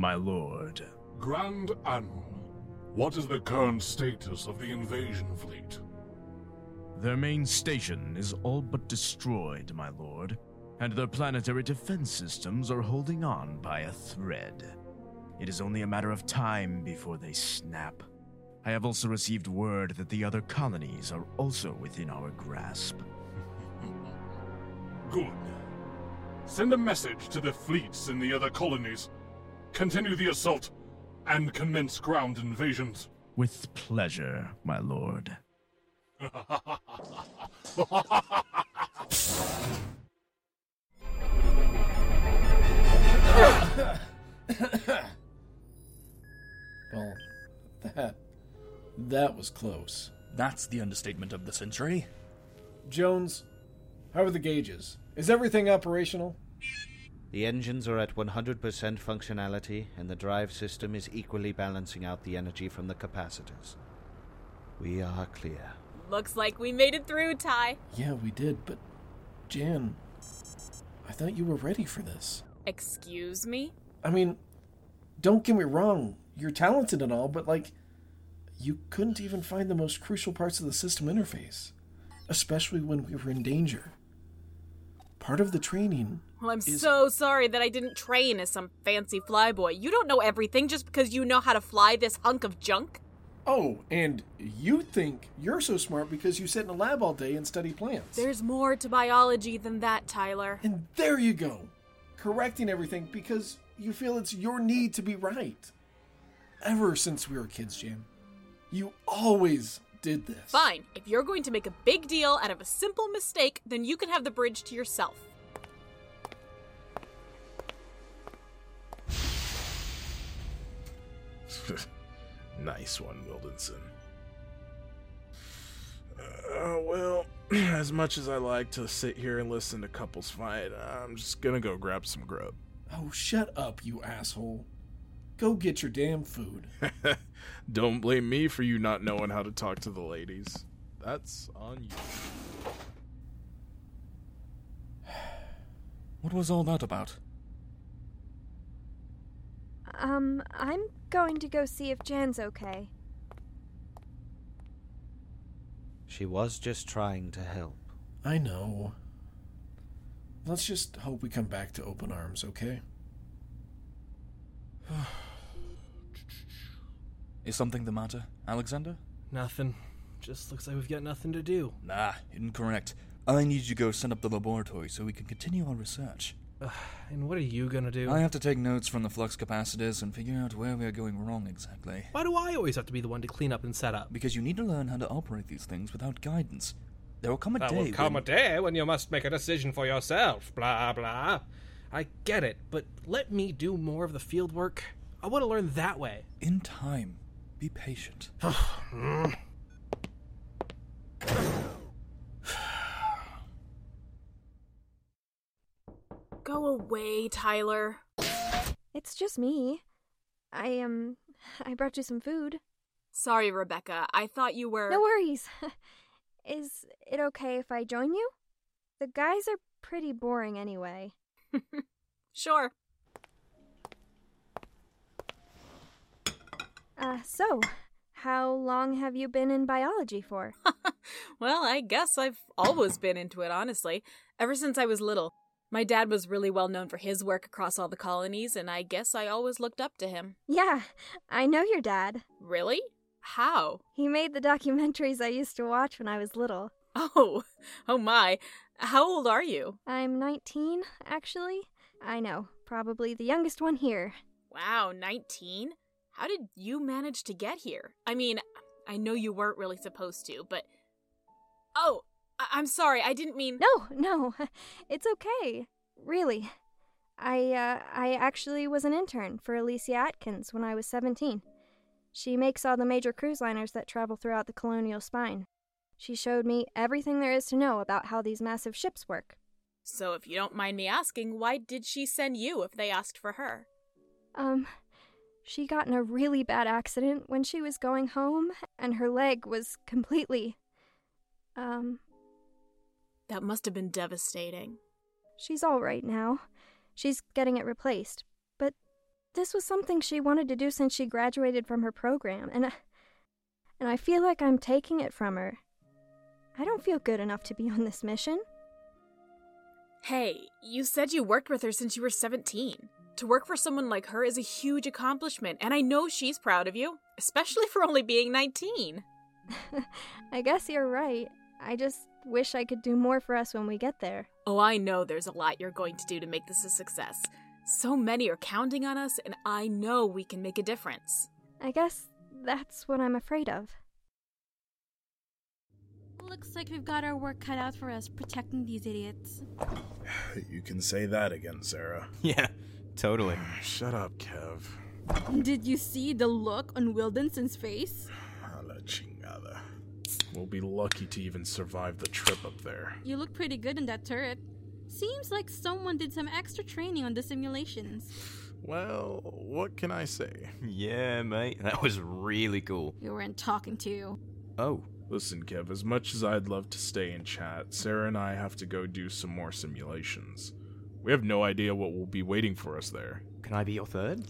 my lord. Grand Admiral, what is the current status of the invasion fleet? Their main station is all but destroyed, my lord, and their planetary defense systems are holding on by a thread. It is only a matter of time before they snap. I have also received word that the other colonies are also within our grasp. Good. Send a message to the fleets in the other colonies. Continue the assault and commence ground invasions. With pleasure, my lord. Well, that. that was close. That's the understatement of the century. Jones, how are the gauges? Is everything operational? The engines are at 100% functionality, and the drive system is equally balancing out the energy from the capacitors. We are clear. Looks like we made it through, Ty. Yeah, we did, but. Jan, I thought you were ready for this. Excuse me? I mean, don't get me wrong, you're talented and all, but like, you couldn't even find the most crucial parts of the system interface, especially when we were in danger. Part of the training. Well, I'm is- so sorry that I didn't train as some fancy flyboy. You don't know everything just because you know how to fly this hunk of junk. Oh, and you think you're so smart because you sit in a lab all day and study plants. There's more to biology than that, Tyler. And there you go, correcting everything because you feel it's your need to be right. Ever since we were kids, Jim, you always did this. Fine. If you're going to make a big deal out of a simple mistake, then you can have the bridge to yourself. nice one, Wildensen. Uh, well, as much as I like to sit here and listen to couples fight, I'm just gonna go grab some grub. Oh, shut up, you asshole. Go get your damn food. Don't blame me for you not knowing how to talk to the ladies. That's on you. What was all that about? Um, I'm going to go see if Jan's okay. She was just trying to help. I know. Let's just hope we come back to open arms, okay? Is something the matter, Alexander? Nothing. Just looks like we've got nothing to do. Nah, incorrect. I need you to go set up the laboratory so we can continue our research. And what are you gonna do? I have to take notes from the flux capacitors and figure out where we are going wrong exactly. Why do I always have to be the one to clean up and set up? Because you need to learn how to operate these things without guidance. There will come a There day will come when... a day when you must make a decision for yourself. Blah blah. I get it, but let me do more of the field work. I want to learn that way. In time. Be patient. Go away, Tyler. It's just me. I, um, I brought you some food. Sorry, Rebecca. I thought you were. No worries. Is it okay if I join you? The guys are pretty boring anyway. Sure. Uh, so, how long have you been in biology for? Well, I guess I've always been into it, honestly. Ever since I was little. My dad was really well known for his work across all the colonies, and I guess I always looked up to him. yeah, I know your dad. Really? How? He made the documentaries I used to watch when I was little. Oh, oh my. How old are you? I'm 19, actually. I know, probably the youngest one here. Wow, 19? How did you manage to get here? I mean, I know you weren't really supposed to, but. Oh, I- I'm sorry, I didn't mean. No, no, it's okay. Really. I, uh, I actually was an intern for Alicia Atkins when I was 17. She makes all the major cruise liners that travel throughout the colonial spine. She showed me everything there is to know about how these massive ships work. So, if you don't mind me asking, why did she send you if they asked for her? Um, she got in a really bad accident when she was going home, and her leg was completely. Um, That must have been devastating. she's all right now. She's getting it replaced. But this was something she wanted to do since she graduated from her program, and I, and I feel like I'm taking it from her. I don't feel good enough to be on this mission. Hey, you said you worked with her since you were 17. To work for someone like her is a huge accomplishment, and I know she's proud of you, especially for only being 19. I guess you're right. I just wish I could do more for us when we get there. Oh, I know there's a lot you're going to do to make this a success. So many are counting on us, and I know we can make a difference. I guess that's what I'm afraid of. Looks like we've got our work cut out for us protecting these idiots. You can say that again, Sarah. Yeah, totally. Shut up, Kev. Did you see the look on Wildensen's face? A la chingada. We'll be lucky to even survive the trip up there. You look pretty good in that turret. Seems like someone did some extra training on the simulations. Well, what can I say? Yeah, mate, that was really cool. You weren't talking to. Oh, Listen, Kev, as much as I'd love to stay and chat, Sarah and I have to go do some more simulations. We have no idea what will be waiting for us there. can I be your third?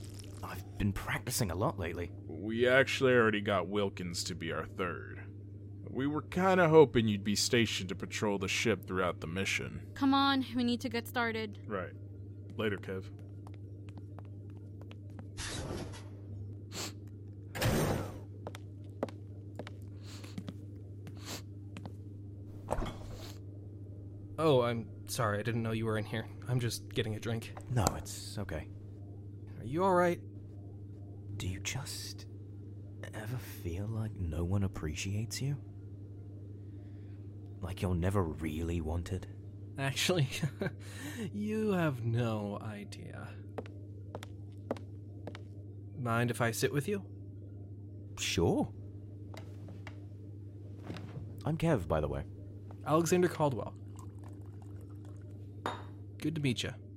I've been practicing a lot lately. We actually already got Wilkins to be our third. We were kinda hoping you'd be stationed to patrol the ship throughout the mission. Come on, we need to get started. Right. Later, Kev. Oh, I'm sorry. I didn't know you were in here. I'm just getting a drink. No, it's okay. Are you alright? Do you just ever feel like no one appreciates you? Like you're never really wanted? Actually, you have no idea. Mind if I sit with you? Sure. I'm Kev, by the way. Alexander Caldwell. Good to meet you.